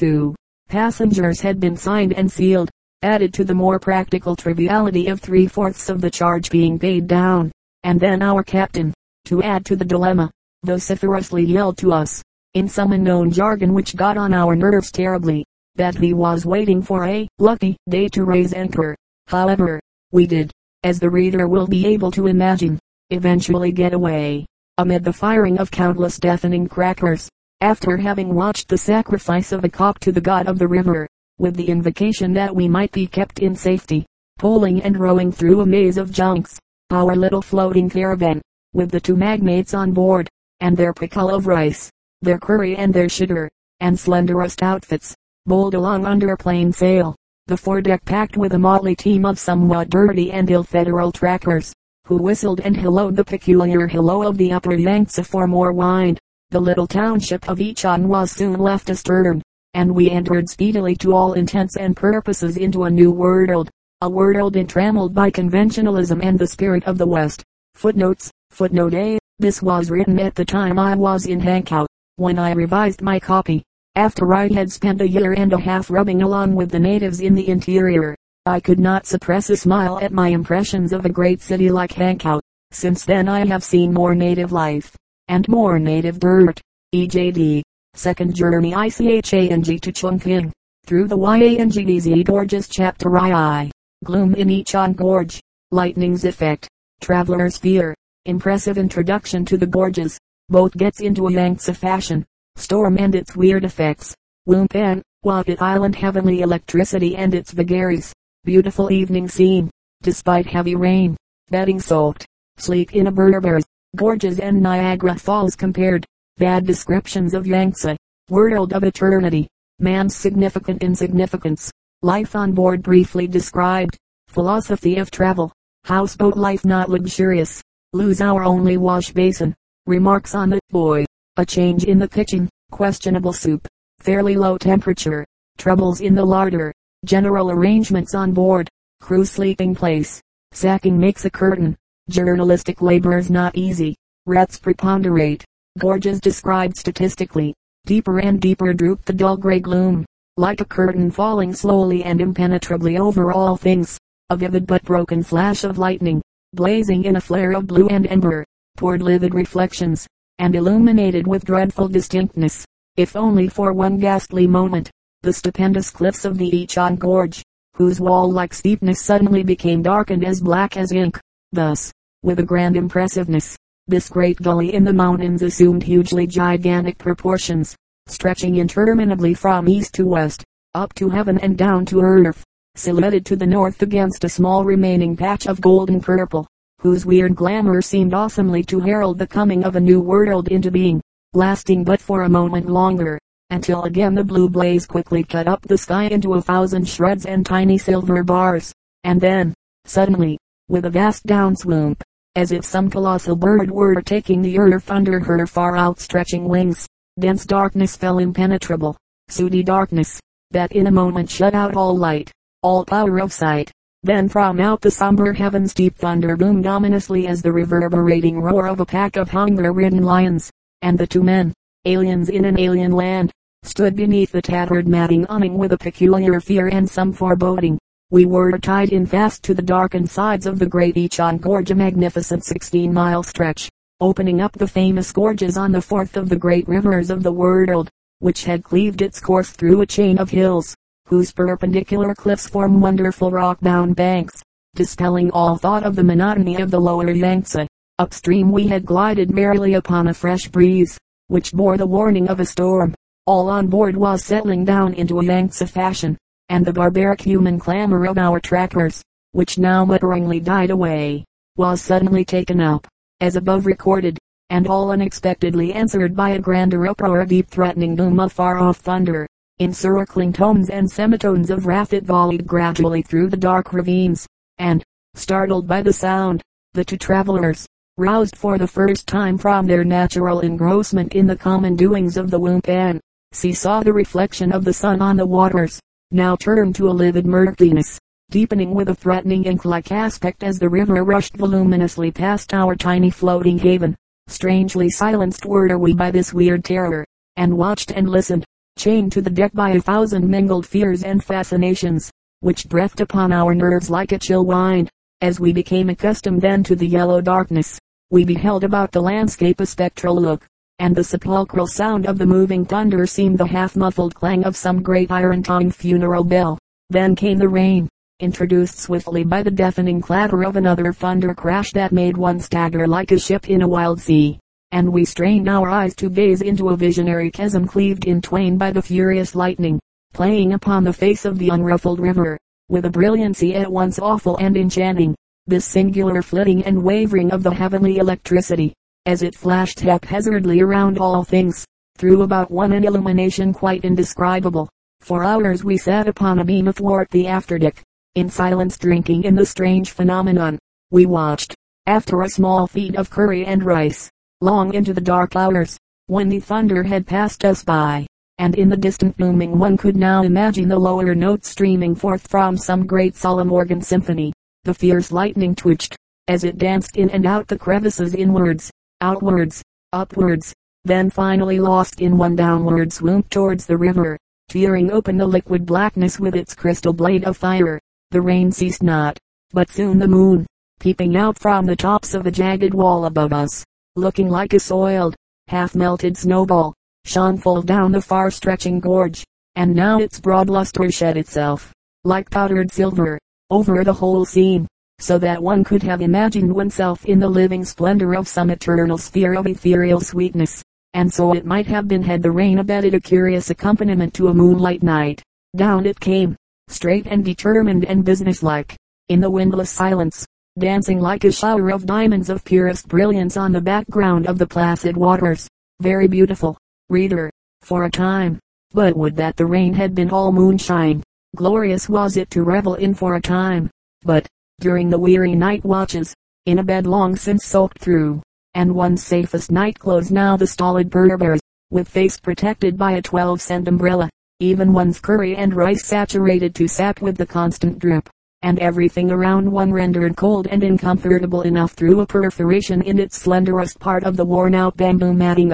Two passengers had been signed and sealed, added to the more practical triviality of three-fourths of the charge being paid down. And then our captain, to add to the dilemma, vociferously yelled to us, in some unknown jargon which got on our nerves terribly, that he was waiting for a lucky day to raise anchor. However, we did, as the reader will be able to imagine, eventually get away, amid the firing of countless deafening crackers, after having watched the sacrifice of a cock to the god of the river, with the invocation that we might be kept in safety, poling and rowing through a maze of junks, our little floating caravan, with the two magnates on board, and their pickle of rice, their curry and their sugar, and slenderest outfits, bowled along under plain sail, the foredeck packed with a motley team of somewhat dirty and ill federal trackers, who whistled and hillooed the peculiar hilloa of the upper Yangtze for more wind. The little township of Ichang was soon left astern, and we entered speedily to all intents and purposes into a new world, a world entrammelled by conventionalism and the spirit of the West. Footnotes, footnote A, this was written at the time I was in Hankow, when I revised my copy. After I had spent a year and a half rubbing along with the natives in the interior, I could not suppress a smile at my impressions of a great city like Hankow. Since then I have seen more native life, and more native dirt. E.J.D. Second Journey ICHANG to Chungking. Through the YANGTZE Gorgeous Chapter II. Gloom in Ichang Gorge. Lightning's Effect. Traveler's Fear. Impressive Introduction to the Gorges. Boat gets into a Yangtze fashion storm and its weird effects. Wumpan, Wocket Island heavenly electricity and its vagaries. Beautiful evening scene, despite heavy rain. Bedding soaked. Sleep in a Burberrys. Gorges and Niagara Falls compared. Bad descriptions of Yangtze. World of eternity. Man's significant insignificance. Life on board briefly described. Philosophy of travel. Houseboat life not luxurious. Lose our only wash basin. Remarks on the boy. A change in the kitchen. Questionable soup. Fairly low temperature. Troubles in the larder. General arrangements on board. Crew sleeping place. Sacking makes a curtain. Journalistic labor is not easy. Rats preponderate. Gorges described statistically. Deeper and deeper drooped the dull gray gloom. Like a curtain falling slowly and impenetrably over all things. A vivid but broken flash of lightning, blazing in a flare of blue and ember, poured livid reflections, and illuminated with dreadful distinctness, if only for one ghastly moment, the stupendous cliffs of the Ichang Gorge, whose wall-like steepness suddenly became darkened as black as ink. Thus, with a grand impressiveness, this great gully in the mountains assumed hugely gigantic proportions, stretching interminably from east to west, up to heaven and down to earth, silhouetted to the north against a small remaining patch of golden purple, whose weird glamour seemed awesomely to herald the coming of a new world into being, lasting but for a moment longer, until again the blue blaze quickly cut up the sky into a thousand shreds and tiny silver bars, and then, suddenly, with a vast downswoop, as if some colossal bird were taking the earth under her far outstretching wings, dense darkness fell impenetrable, sooty darkness, that in a moment shut out all light, all power of sight, then from out the somber heavens deep thunder boomed ominously as the reverberating roar of a pack of hunger-ridden lions. And the two men, aliens in an alien land, stood beneath the tattered matting humming with a peculiar fear and some foreboding. We were tied in fast to the darkened sides of the great Ichang Gorge a magnificent 16 mile stretch, opening up the famous gorges on the fourth of the great rivers of the world, which had cleaved its course through a chain of hills whose perpendicular cliffs form wonderful rock-bound banks, dispelling all thought of the monotony of the lower Yangtze. Upstream we had glided merrily upon a fresh breeze, which bore the warning of a storm. All on board was settling down into a Yangtze fashion, and the barbaric human clamor of our trackers, which now mutteringly died away, was suddenly taken up, as above recorded, and all unexpectedly answered by a grander uproar a deep threatening doom of far-off thunder encircling tones and semitones of wrath it volleyed gradually through the dark ravines, and, startled by the sound, the two travelers, roused for the first time from their natural engrossment in the common doings of the Wumpan, see saw the reflection of the sun on the waters, now turned to a livid murkiness, deepening with a threatening ink-like aspect as the river rushed voluminously past our tiny floating haven. Strangely silenced were we by this weird terror, and watched and listened, chained to the deck by a thousand mingled fears and fascinations, which breathed upon our nerves like a chill wind. As we became accustomed then to the yellow darkness, we beheld about the landscape a spectral look, and the sepulchral sound of the moving thunder seemed the half-muffled clang of some great iron-tongued funeral bell. Then came the rain, introduced swiftly by the deafening clatter of another thunder crash that made one stagger like a ship in a wild sea, and we strained our eyes to gaze into a visionary chasm cleaved in twain by the furious lightning, playing upon the face of the unruffled river, with a brilliancy at once awful and enchanting. This singular flitting and wavering of the heavenly electricity, as it flashed haphazardly around all things, threw about one an illumination quite indescribable. For hours we sat upon a beam athwart the afterdeck, in silence drinking in the strange phenomenon. We watched, after a small feed of curry and rice, long into the dark hours, when the thunder had passed us by, and in the distant booming one could now imagine the lower notes streaming forth from some great solemn organ symphony. The fierce lightning twitched, as it danced in and out the crevices inwards, outwards, upwards, then finally lost in one downward swoop towards the river, tearing open the liquid blackness with its crystal blade of fire. The rain ceased not, but soon the moon, peeping out from the tops of the jagged wall above us, looking like a soiled, half-melted snowball, shone full down the far stretching gorge, and now its broad luster shed itself, like powdered silver, over the whole scene, so that one could have imagined oneself in the living splendor of some eternal sphere of ethereal sweetness. And so it might have been had the rain abetted a curious accompaniment to a moonlight night. Down it came, straight and determined and businesslike, in the windless silence, dancing like a shower of diamonds of purest brilliance on the background of the placid waters. Very beautiful, reader, for a time. But would that the rain had been all moonshine. Glorious was it to revel in for a time, but, during the weary night watches, in a bed long since soaked through, and one's safest night clothes now the stolid Burberrys, with face protected by a twelve cent umbrella, even one's curry and rice saturated to sap with the constant drip, and everything around one rendered cold and uncomfortable enough through a perforation in its slenderest part of the worn out bamboo matting.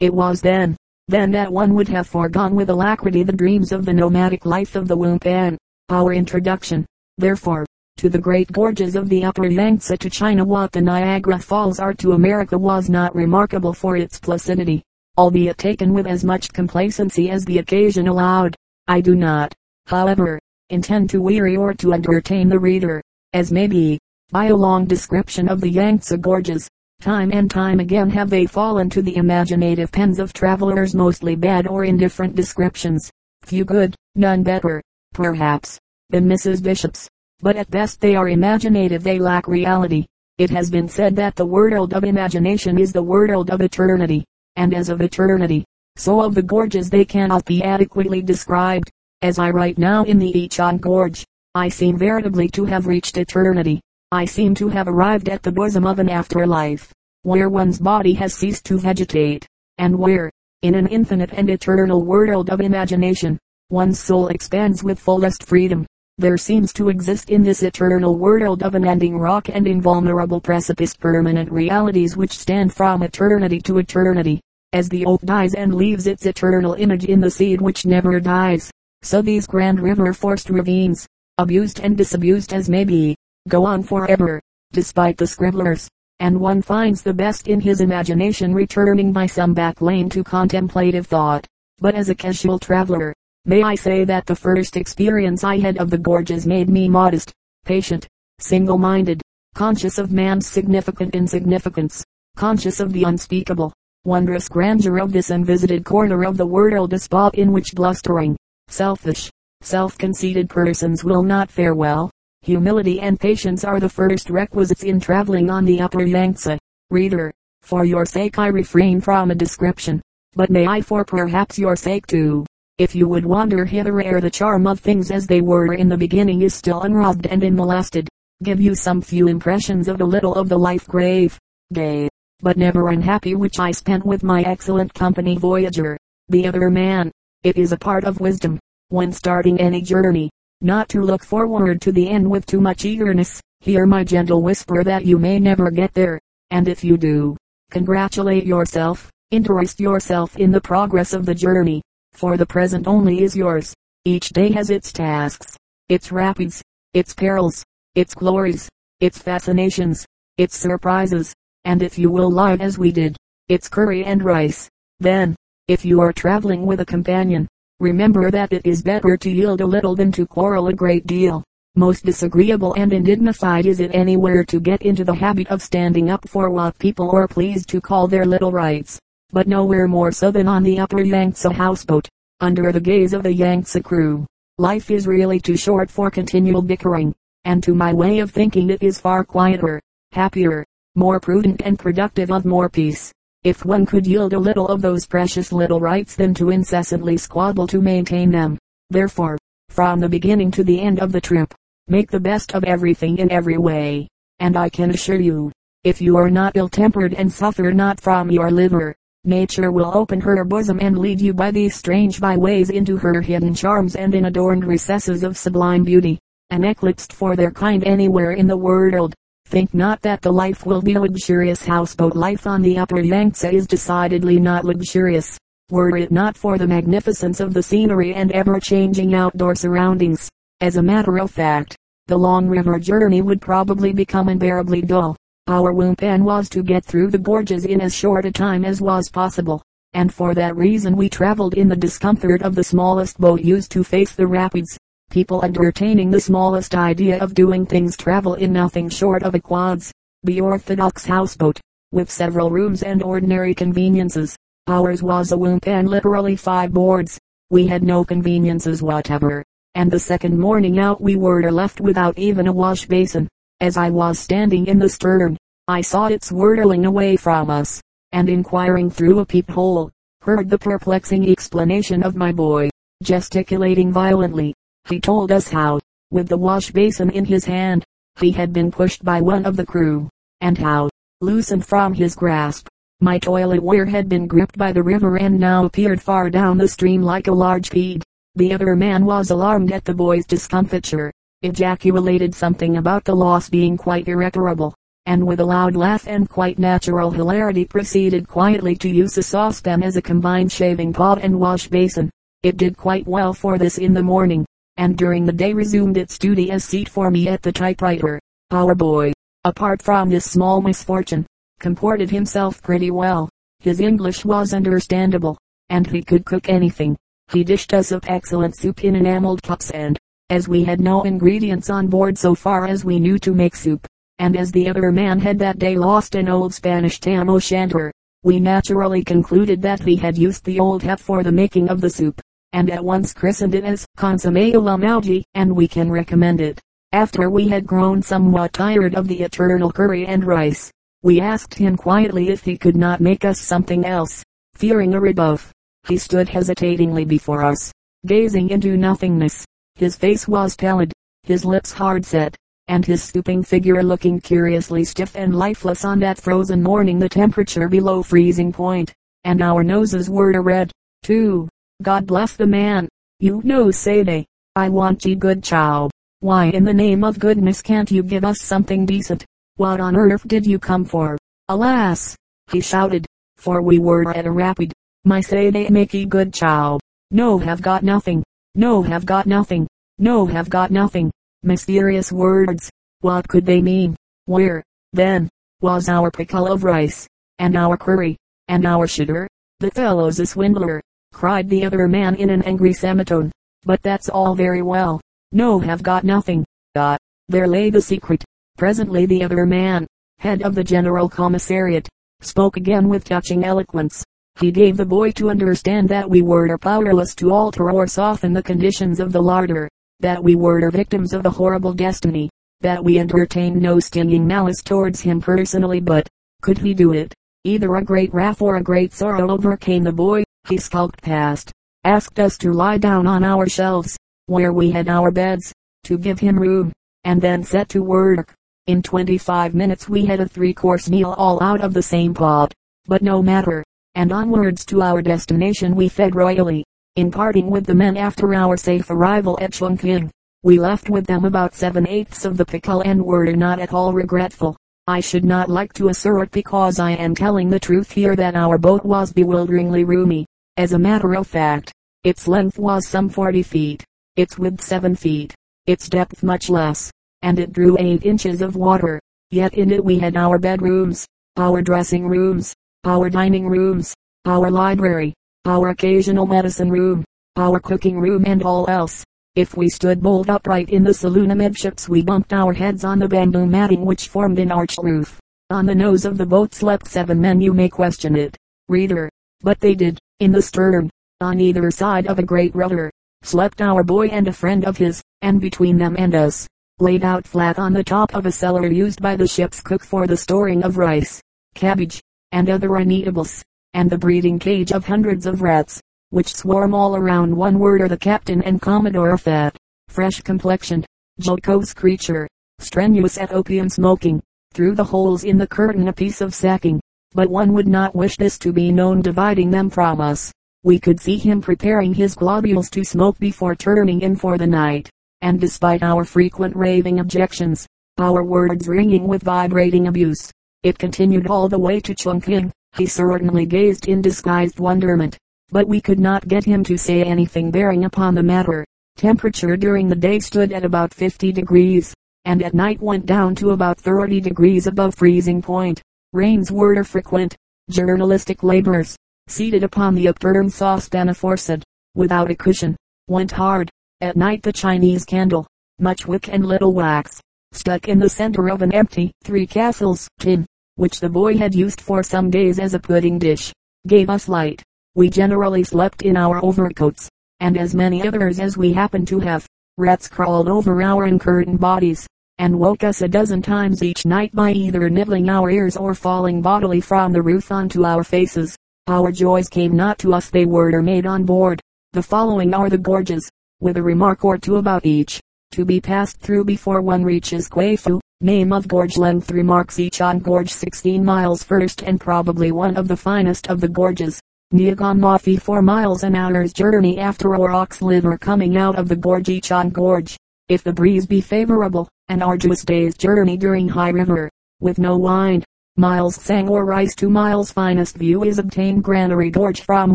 It was then, then that one would have foregone with alacrity the dreams of the nomadic life of the womb and our introduction, therefore, to the great gorges of the upper Yangtze to China what the Niagara Falls are to America was not remarkable for its placidity, albeit taken with as much complacency as the occasion allowed. I do not, however, intend to weary or to entertain the reader, as may be, by a long description of the Yangtze gorges. Time and time again have they fallen to the imaginative pens of travelers mostly bad or indifferent descriptions. Few good, none better, perhaps, than Mrs. Bishop's. But at best they are imaginative they lack reality. It has been said that the world of imagination is the world of eternity, and as of eternity, so of the gorges they cannot be adequately described. As I write now in the Ichang Gorge, I seem veritably to have reached eternity. I seem to have arrived at the bosom of an afterlife, where one's body has ceased to vegetate, and where, in an infinite and eternal world of imagination, one's soul expands with fullest freedom. There seems to exist in this eternal world of unending rock and invulnerable precipice permanent realities which stand from eternity to eternity. As the oak dies and leaves its eternal image in the seed which never dies, so these grand river forced ravines, abused and disabused as may be, go on forever, despite the scribblers, and one finds the best in his imagination returning by some back lane to contemplative thought. But as a casual traveler, may I say that the first experience I had of the gorges made me modest, patient, single-minded, conscious of man's significant insignificance, conscious of the unspeakable, wondrous grandeur of this unvisited corner of the world a spot in which blustering, selfish, self-conceited persons will not fare well. Humility and patience are the first requisites in traveling on the upper Yangtze. Reader, for your sake I refrain from a description, but may I for perhaps your sake too, if you would wander hither ere the charm of things as they were in the beginning is still unrobbed and unmolested, give you some few impressions of a little of the life grave, gay, but never unhappy which I spent with my excellent company voyager, the other man. It is a part of wisdom, when starting any journey, not to look forward to the end with too much eagerness. Hear my gentle whisper that you may never get there, and if you do, congratulate yourself, interest yourself in the progress of the journey, for the present only is yours. Each day has its tasks, its rapids, its perils, its glories, its fascinations, its surprises, and if you will live as we did, its curry and rice, then, if you are traveling with a companion, remember that it is better to yield a little than to quarrel a great deal. Most disagreeable and indignified is it anywhere to get into the habit of standing up for what people are pleased to call their little rights, but nowhere more so than on the upper Yangtze houseboat, under the gaze of the Yangtze crew. Life is really too short for continual bickering, and to my way of thinking it is far quieter, happier, more prudent and productive of more peace if one could yield a little of those precious little rights than to incessantly squabble to maintain them. Therefore, from the beginning to the end of the trip, make the best of everything in every way. And I can assure you, if you are not ill-tempered and suffer not from your liver, nature will open her bosom and lead you by these strange byways into her hidden charms and in adorned recesses of sublime beauty, and eclipsed for their kind anywhere in the world. Think not that the life will be luxurious houseboat life on the upper Yangtze is decidedly not luxurious. Were it not for the magnificence of the scenery and ever-changing outdoor surroundings. As a matter of fact, the long river journey would probably become unbearably dull. Our wumpan was to get through the gorges in as short a time as was possible, and for that reason we traveled in the discomfort of the smallest boat used to face the rapids. People entertaining the smallest idea of doing things travel in nothing short of a quads. The orthodox houseboat, with several rooms and ordinary conveniences. Ours was a whoop and literally five boards. We had no conveniences whatever. And the second morning out we were left without even a wash basin. As I was standing in the stern, I saw it swirling away from us, and inquiring through a peephole, heard the perplexing explanation of my boy, gesticulating violently, he told us how, with the wash basin in his hand, he had been pushed by one of the crew, and how, loosened from his grasp, my toilet ware had been gripped by the river and now appeared far down the stream like a large feed. The other man was alarmed at the boy's discomfiture, ejaculated something about the loss being quite irreparable, and with a loud laugh and quite natural hilarity proceeded quietly to use a saucepan as a combined shaving pot and wash basin. It did quite well for this in the morning, and during the day resumed its duty as seat for me at the typewriter. Our boy, apart from this small misfortune, comported himself pretty well. His English was understandable, and he could cook anything. He dished us up excellent soup in enameled cups and, as we had no ingredients on board so far as we knew to make soup, and as the other man had that day lost an old Spanish tam o' shanter, we naturally concluded that he had used the old hep for the making of the soup and at once christened it as Consomme la Malgi, and we can recommend it. After we had grown somewhat tired of the eternal curry and rice, we asked him quietly if he could not make us something else. Fearing a rebuff, he stood hesitatingly before us, gazing into nothingness. His face was pallid, his lips hard set, and his stooping figure looking curiously stiff and lifeless on that frozen morning the temperature below freezing point, and our noses were red, too. God bless the man. You know say they. I want ye good chow. Why in the name of goodness can't you give us something decent? What on earth did you come for? Alas! He shouted, for we were at a rapid. My say they make ye good chow. No have got nothing. No have got nothing. No have got nothing. Mysterious words. What could they mean? Where, then, was our pickle of rice, and our curry, and our sugar? The fellow's a swindler cried the other man in an angry semitone. But that's all very well. No have got nothing. Got. There lay the secret. Presently the other man, head of the general commissariat, spoke again with touching eloquence. He gave the boy to understand that we were powerless to alter or soften the conditions of the larder, that we were victims of a horrible destiny, that we entertained no stinging malice towards him personally but, could he do it, either a great wrath or a great sorrow overcame the boy, he skulked past, asked us to lie down on our shelves, where we had our beds, to give him room, and then set to work. In 25 minutes we had a three-course meal all out of the same pot. But no matter, and onwards to our destination we fed royally. In parting with the men after our safe arrival at Chungking, we left with them about seven-eighths of the pickle and were not at all regretful. I should not like to assert because I am telling the truth here that our boat was bewilderingly roomy. As a matter of fact, Its length was some 40 feet, its width 7 feet, its depth much less, and it drew 8 inches of water. Yet in it we had our bedrooms, our dressing rooms, our dining rooms, our library, our occasional medicine room, our cooking room and all else. If we stood bolt upright in the saloon amidships we bumped our heads on the bamboo matting which formed an arched roof. On the nose of the boat slept seven men you may question it, reader, but they did, in the stern, on either side of a great rudder, slept our boy and a friend of his, and between them and us, laid out flat on the top of a cellar used by the ship's cook for the storing of rice, cabbage, and other uneatables, and the breeding cage of hundreds of rats, which swarm all around one word or the captain and commodore are fat, fresh complexioned, jocose creature, strenuous at opium smoking, through the holes in the curtain a piece of sacking, but one would not wish this to be known dividing them from us. We could see him preparing his globules to smoke before turning in for the night and despite our frequent raving objections, our words ringing with vibrating abuse, it continued all the way to Chungking. He certainly gazed in disguised wonderment, but we could not get him to say anything bearing upon the matter. Temperature during the day stood at about 50 degrees, and at night went down to about 30 degrees above freezing point. Rains were frequent. Journalistic laborers, seated upon the upturned saucepan aforesaid, without a cushion, went hard, at night the Chinese candle, much wick and little wax, stuck in the center of an empty three castles tin, which the boy had used for some days as a pudding dish, gave us light. We generally slept in our overcoats, and as many others as we happened to have. Rats crawled over our uncurtained bodies, and woke us a dozen times each night by either nibbling our ears or falling bodily from the roof onto our faces. Our joys came not to us they were made on board. The following are the gorges, with a remark or two about each, to be passed through before one reaches Quafu. Name of gorge length remarks each on gorge 16 miles first and probably one of the finest of the gorges. Mafi 4 miles an hour's journey after or ox liver coming out of the gorge each on gorge. If the breeze be favorable, an arduous day's journey during high river, with no wind. Miles sang or rise 2 miles finest view is obtained Granary Gorge from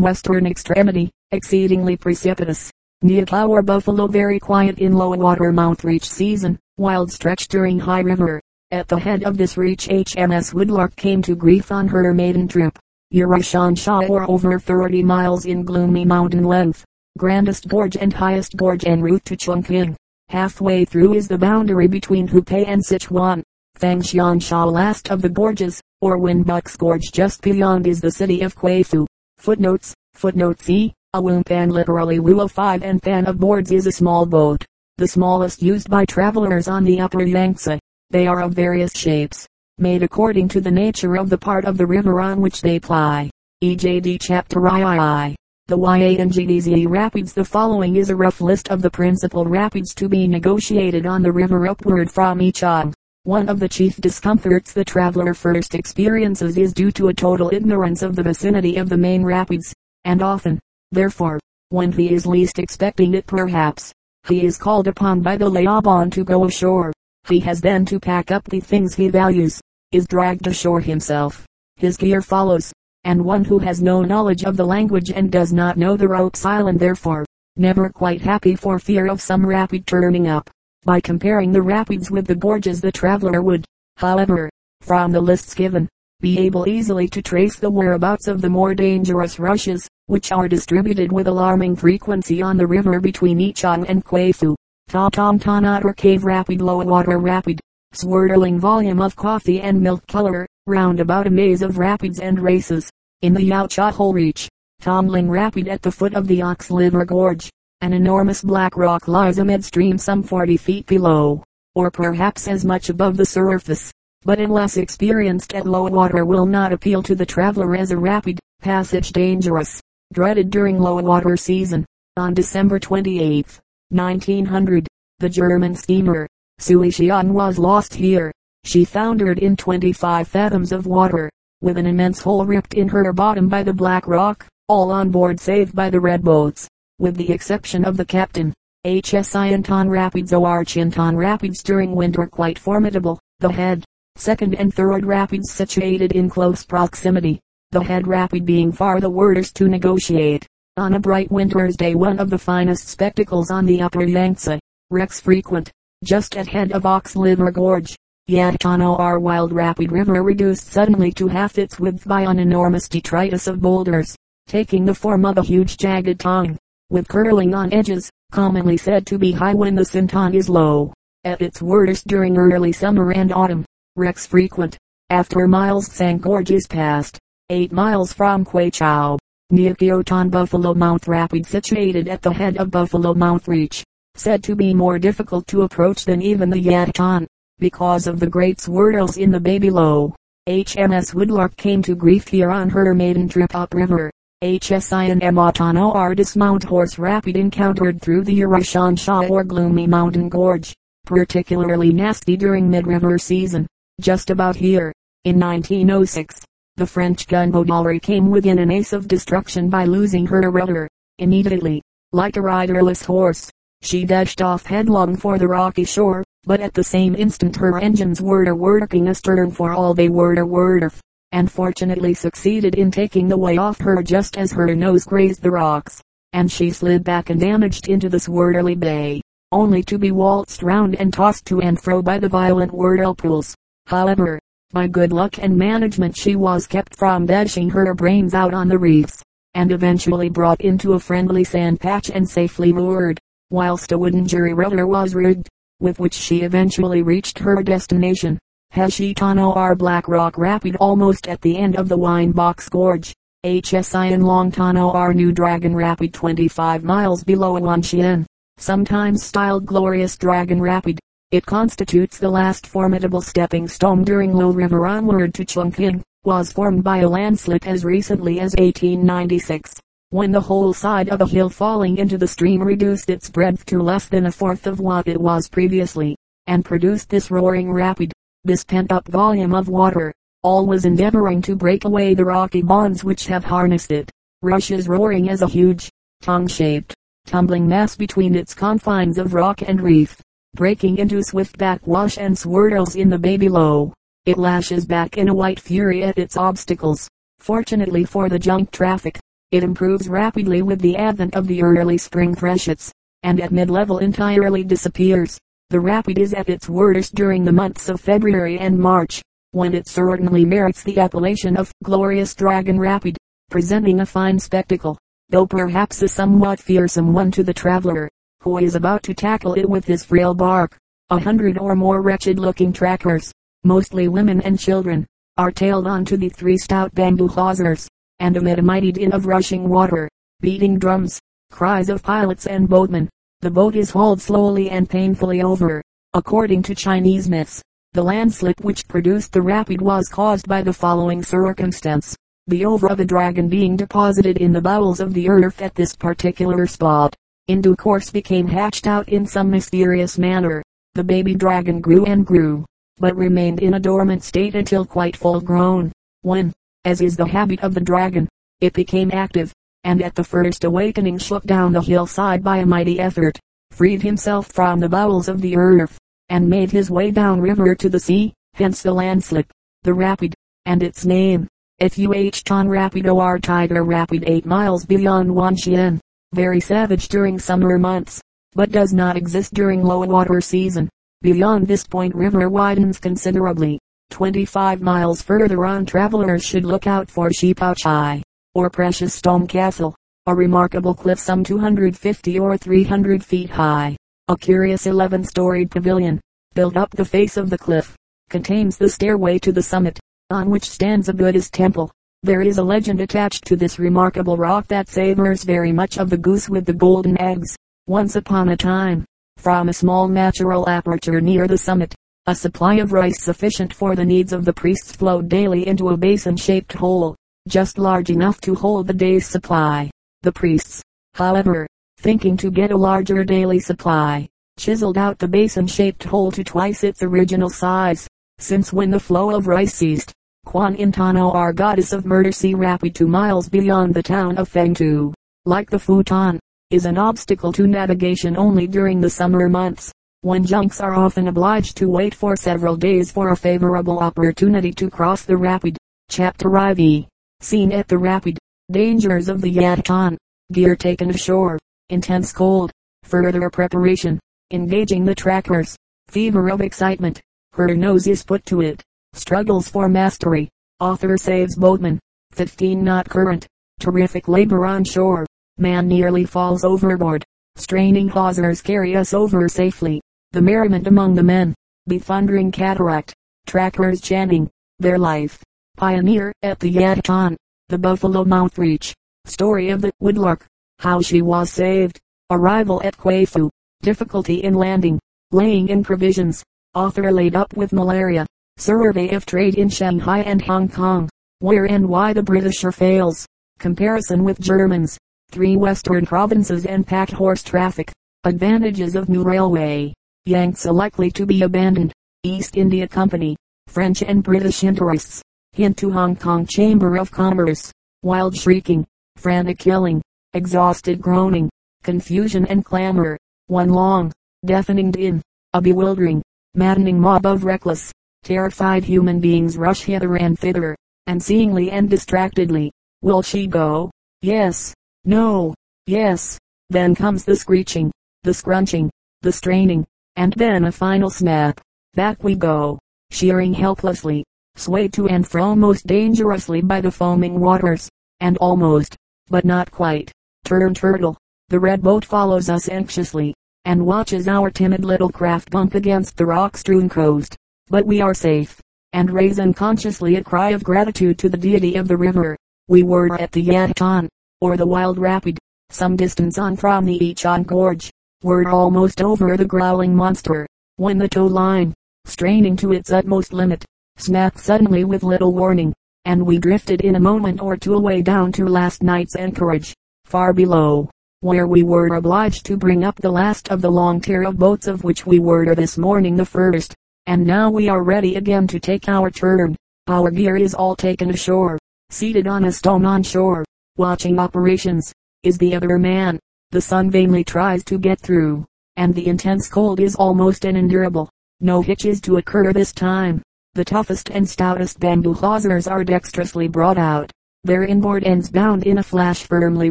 western extremity, exceedingly precipitous. Neoclaw or Buffalo very quiet in low water mouth reach season, wild stretch during high river. At the head of this reach HMS Woodlark came to grief on her maiden trip. Urushan Shah or over 30 miles in gloomy mountain length. Grandest gorge and highest gorge en route to Chungking. Halfway through is the boundary between Hupei and Sichuan. Fangshan Sha last of the gorges, or Windbuck's Gorge just beyond is the city of Quafu. Footnotes, footnote C, a wumpan literally woo 5 and pan of boards is a small boat, the smallest used by travelers on the upper Yangtze. They are of various shapes, made according to the nature of the part of the river on which they ply. EJD Chapter III. The YANGTZE Rapids The following is a rough list of the principal rapids to be negotiated on the river upward from Ichang. One of the chief discomforts the traveler first experiences is due to a total ignorance of the vicinity of the main rapids, and often, Therefore, when he is least expecting it perhaps, he is called upon by the Layabon to go ashore. He has then to pack up the things he values, is dragged ashore himself. His gear follows, and one who has no knowledge of the language and does not know the ropes island therefore, never quite happy for fear of some rapid turning up. By comparing the rapids with the gorges the traveler would, however, from the lists given, be able easily to trace the whereabouts of the more dangerous rushes, which are distributed with alarming frequency on the river between Ichang and Quafu. Ta Tom Otter Cave Rapid Low Water Rapid. Swirling volume of coffee and milk color, round about a maze of rapids and races. In the Yaocha Hole Reach, Tumbling Rapid at the foot of the Ox Liver Gorge. An enormous black rock lies amidstream some 40 feet below, or perhaps as much above the surface but unless experienced at low water will not appeal to the traveler as a rapid passage dangerous, dreaded during low water season. On December 28, 1900, the German steamer Suishan was lost here. She foundered in 25 fathoms of water, with an immense hole ripped in her bottom by the black rock, all on board saved by the red boats, with the exception of the captain. HS Ianton Rapids or Chinton Rapids during winter quite formidable. The head, second and third rapids situated in close proximity, the head rapid being far the worst to negotiate. On a bright winter's day one of the finest spectacles on the upper Yangtze. Wrecks frequent. Just at head of Ox Liver Gorge. Yatano our wild rapid river reduced suddenly to half its width by an enormous detritus of boulders, taking the form of a huge jagged tongue, with curling on edges, commonly said to be high when the Sinton is low. At its worst during early summer and autumn, wrecks frequent. After miles Sang gorges passed, 8 miles from Quay Chow. Kyoton Buffalo Mount Rapid situated at the head of Buffalo Mount Reach, said to be more difficult to approach than even the Yatton, because of the great swirls in the bay below. HMS Woodlark came to grief here on her maiden trip upriver. HSI and Emotano are dismount horse rapid encountered through the Urushan Shah or gloomy mountain gorge, particularly nasty during mid-river season. Just about here, in 1906, the French gunboat Olry came within an ace of destruction by losing her rudder. Immediately, like a riderless horse, she dashed off headlong for the rocky shore, but at the same instant her engines were a working astern for all they were worth, and fortunately succeeded in taking the way off her just as her nose grazed the rocks, and she slid back and damaged into the swirly bay, only to be waltzed round and tossed to and fro by the violent whirlpools. However, by good luck and management she was kept from dashing her brains out on the reefs, and eventually brought into a friendly sand patch and safely moored, whilst a wooden jury rudder was rigged, with which she eventually reached her destination. Hashitano R. Black Rock Rapid almost at the end of the Wine Box Gorge. HSI and Longtano R. New Dragon Rapid 25 miles below Wanxian, sometimes styled Glorious Dragon Rapid. It constitutes the last formidable stepping stone during Low River onward to Chungking, was formed by a landslip as recently as 1896, when the whole side of a hill falling into the stream reduced its breadth to less than a fourth of what it was previously, and produced this roaring rapid, this pent-up volume of water, always endeavoring to break away the rocky bonds which have harnessed it, rushes roaring as a huge, tongue-shaped, tumbling mass between its confines of rock and reef breaking into swift backwash and swirls in the bay below. It lashes back in a white fury at its obstacles. Fortunately for the junk traffic, it improves rapidly with the advent of the early spring freshets, and at mid-level entirely disappears. The rapid is at its worst during the months of February and March, when it certainly merits the appellation of Glorious Dragon Rapid, presenting a fine spectacle, though perhaps a somewhat fearsome one to the traveler who is about to tackle it with his frail bark. A hundred or more wretched looking trackers, mostly women and children, are tailed onto the three stout bamboo hawsers, and amid a mighty din of rushing water, beating drums, cries of pilots and boatmen, the boat is hauled slowly and painfully over. According to Chinese myths, the landslip which produced the rapid was caused by the following circumstance. The ova of a dragon being deposited in the bowels of the earth at this particular spot, in due course became hatched out in some mysterious manner. The baby dragon grew and grew, but remained in a dormant state until quite full grown, when, as is the habit of the dragon, it became active, and at the first awakening shook down the hillside by a mighty effort, freed himself from the bowels of the earth, and made his way down river to the sea, hence the landslip, the rapid, and its name. if F.U.H. Ton Rapido R. Tiger Rapid 8 miles beyond Wanxian very savage during summer months, but does not exist during low water season. Beyond this point river widens considerably. 25 miles further on travelers should look out for Shipauchai, or Precious Stone Castle, a remarkable cliff some 250 or 300 feet high. A curious 11-storied pavilion, built up the face of the cliff, contains the stairway to the summit, on which stands a Buddhist temple. There is a legend attached to this remarkable rock that savors very much of the goose with the golden eggs. Once upon a time, from a small natural aperture near the summit, a supply of rice sufficient for the needs of the priests flowed daily into a basin-shaped hole, just large enough to hold the day's supply. The priests, however, thinking to get a larger daily supply, chiseled out the basin-shaped hole to twice its original size, since when the flow of rice ceased, Kwan Intano our goddess of murder sea rapid two miles beyond the town of Fengtu, like the Futon, is an obstacle to navigation only during the summer months, when junks are often obliged to wait for several days for a favorable opportunity to cross the rapid. Chapter IV. Seen at the rapid. Dangers of the Yatton. Gear taken ashore. Intense cold. Further preparation. Engaging the trackers. Fever of excitement. Her nose is put to it. Struggles for mastery. Author saves boatman. 15 knot current. Terrific labor on shore. Man nearly falls overboard. Straining hawsers carry us over safely. The merriment among the men. The thundering cataract. Trackers chanting. Their life. Pioneer at the Yataton. The Buffalo Mouth Reach. Story of the Woodlark. How she was saved. Arrival at Quafu. Difficulty in landing. Laying in provisions. Author laid up with malaria. Survey of trade in Shanghai and Hong Kong. Where and why the Britisher fails. Comparison with Germans three western provinces and pack horse traffic. Advantages of new railway. Yangtze likely to be abandoned. East India Company. French and British interests. Hint to Hong Kong Chamber of Commerce. Wild shrieking. Frantic yelling. Exhausted groaning. Confusion and clamor. One long, deafening din. A bewildering, maddening mob of reckless, terrified human beings rush hither and thither, unseeingly and distractedly. Will she go? Yes, no. Yes. Then comes the screeching, the scrunching, the straining, and then a final snap. Back we go, shearing helplessly, swayed to and fro most dangerously by the foaming waters, and almost, but not quite, turn turtle. The red boat follows us anxiously, and watches our timid little craft bump against the rock-strewn coast. But we are safe, and raise unconsciously a cry of gratitude to the deity of the river. We were at the Yataton, or the wild rapid, some distance on from the Ichang gorge. We're almost over the growling monster, when the tow line, straining to its utmost limit, snapped suddenly with little warning, and we drifted in a moment or two away down to last night's anchorage, far below, where we were obliged to bring up the last of the long tier of boats of which we were this morning the first, and now we are ready again to take our turn. Our gear is all taken ashore, seated on a stone on shore, watching operations, is the other man. The sun vainly tries to get through, and the intense cold is almost unendurable. No hitch is to occur this time. The toughest and stoutest bamboo hawsers are dexterously brought out, their inboard ends bound in a flash firmly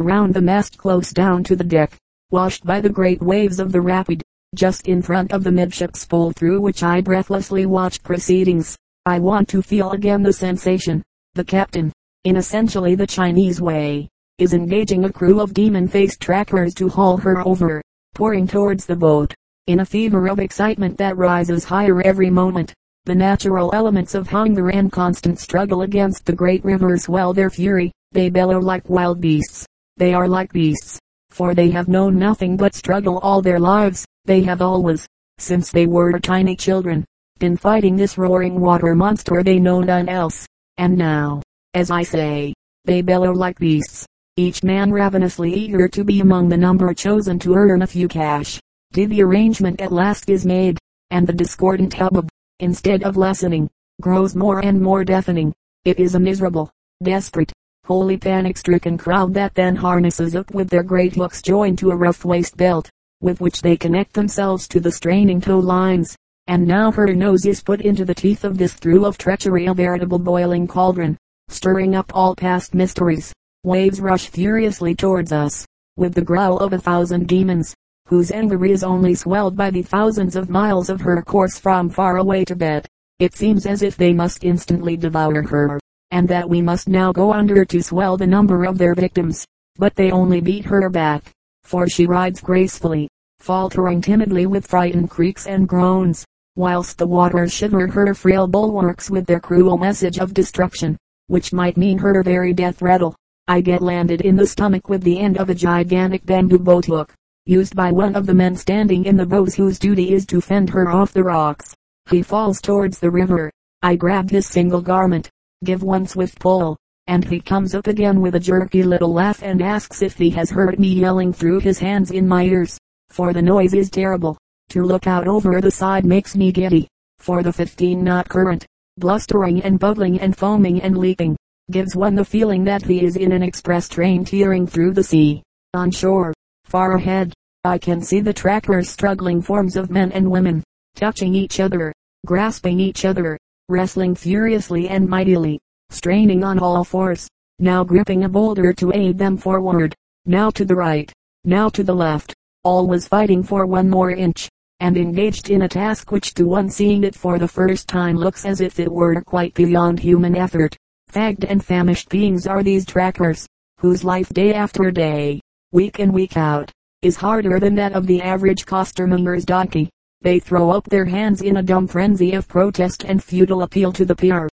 round the mast close down to the deck, washed by the great waves of the rapid, just in front of the midships pole through which I breathlessly watched proceedings. I want to feel again the sensation. The captain, in essentially the Chinese way, is engaging a crew of demon-faced trackers to haul her over, pouring towards the boat, in a fever of excitement that rises higher every moment. The natural elements of hunger and constant struggle against the great river swell their fury. They bellow like wild beasts. They are like beasts, for they have known nothing but struggle all their lives. They have always, since they were tiny children, been fighting this roaring water monster they know none else. And now, as I say, they bellow like beasts, each man ravenously eager to be among the number chosen to earn a few cash. Did the arrangement at last is made, and the discordant hubbub, instead of lessening, grows more and more deafening. It is a miserable, desperate, wholly panic-stricken crowd that then harnesses up with their great hooks joined to a rough waist belt, with which they connect themselves to the straining tow lines. And now her nose is put into the teeth of this through of treachery a veritable boiling cauldron stirring up all past mysteries. Waves rush furiously towards us, with the growl of a thousand demons, whose anger is only swelled by the thousands of miles of her course from far away Tibet. It seems as if they must instantly devour her, and that we must now go under to swell the number of their victims. But they only beat her back, for she rides gracefully, faltering timidly with frightened creaks and groans, whilst the waters shiver her frail bulwarks with their cruel message of destruction which might mean her very death rattle. I get landed in the stomach with the end of a gigantic bamboo boat hook, used by one of the men standing in the bows whose duty is to fend her off the rocks. He falls towards the river. I grab his single garment, give one swift pull, and he comes up again with a jerky little laugh and asks if he has heard me yelling through his hands in my ears, for the noise is terrible. To look out over the side makes me giddy, for the 15 knot current, blustering and bubbling and foaming and leaking, gives one the feeling that he is in an express train tearing through the sea. On shore, far ahead, I can see the trackers struggling forms of men and women, touching each other, grasping each other, wrestling furiously and mightily, straining on all fours, now gripping a boulder to aid them forward, now to the right, now to the left, all was fighting for one more inch, and engaged in a task which to one seeing it for the first time looks as if it were quite beyond human effort. Fagged and famished beings are these trackers, whose life day after day, week in week out, is harder than that of the average costermonger's donkey. They throw up their hands in a dumb frenzy of protest and futile appeal to the peer,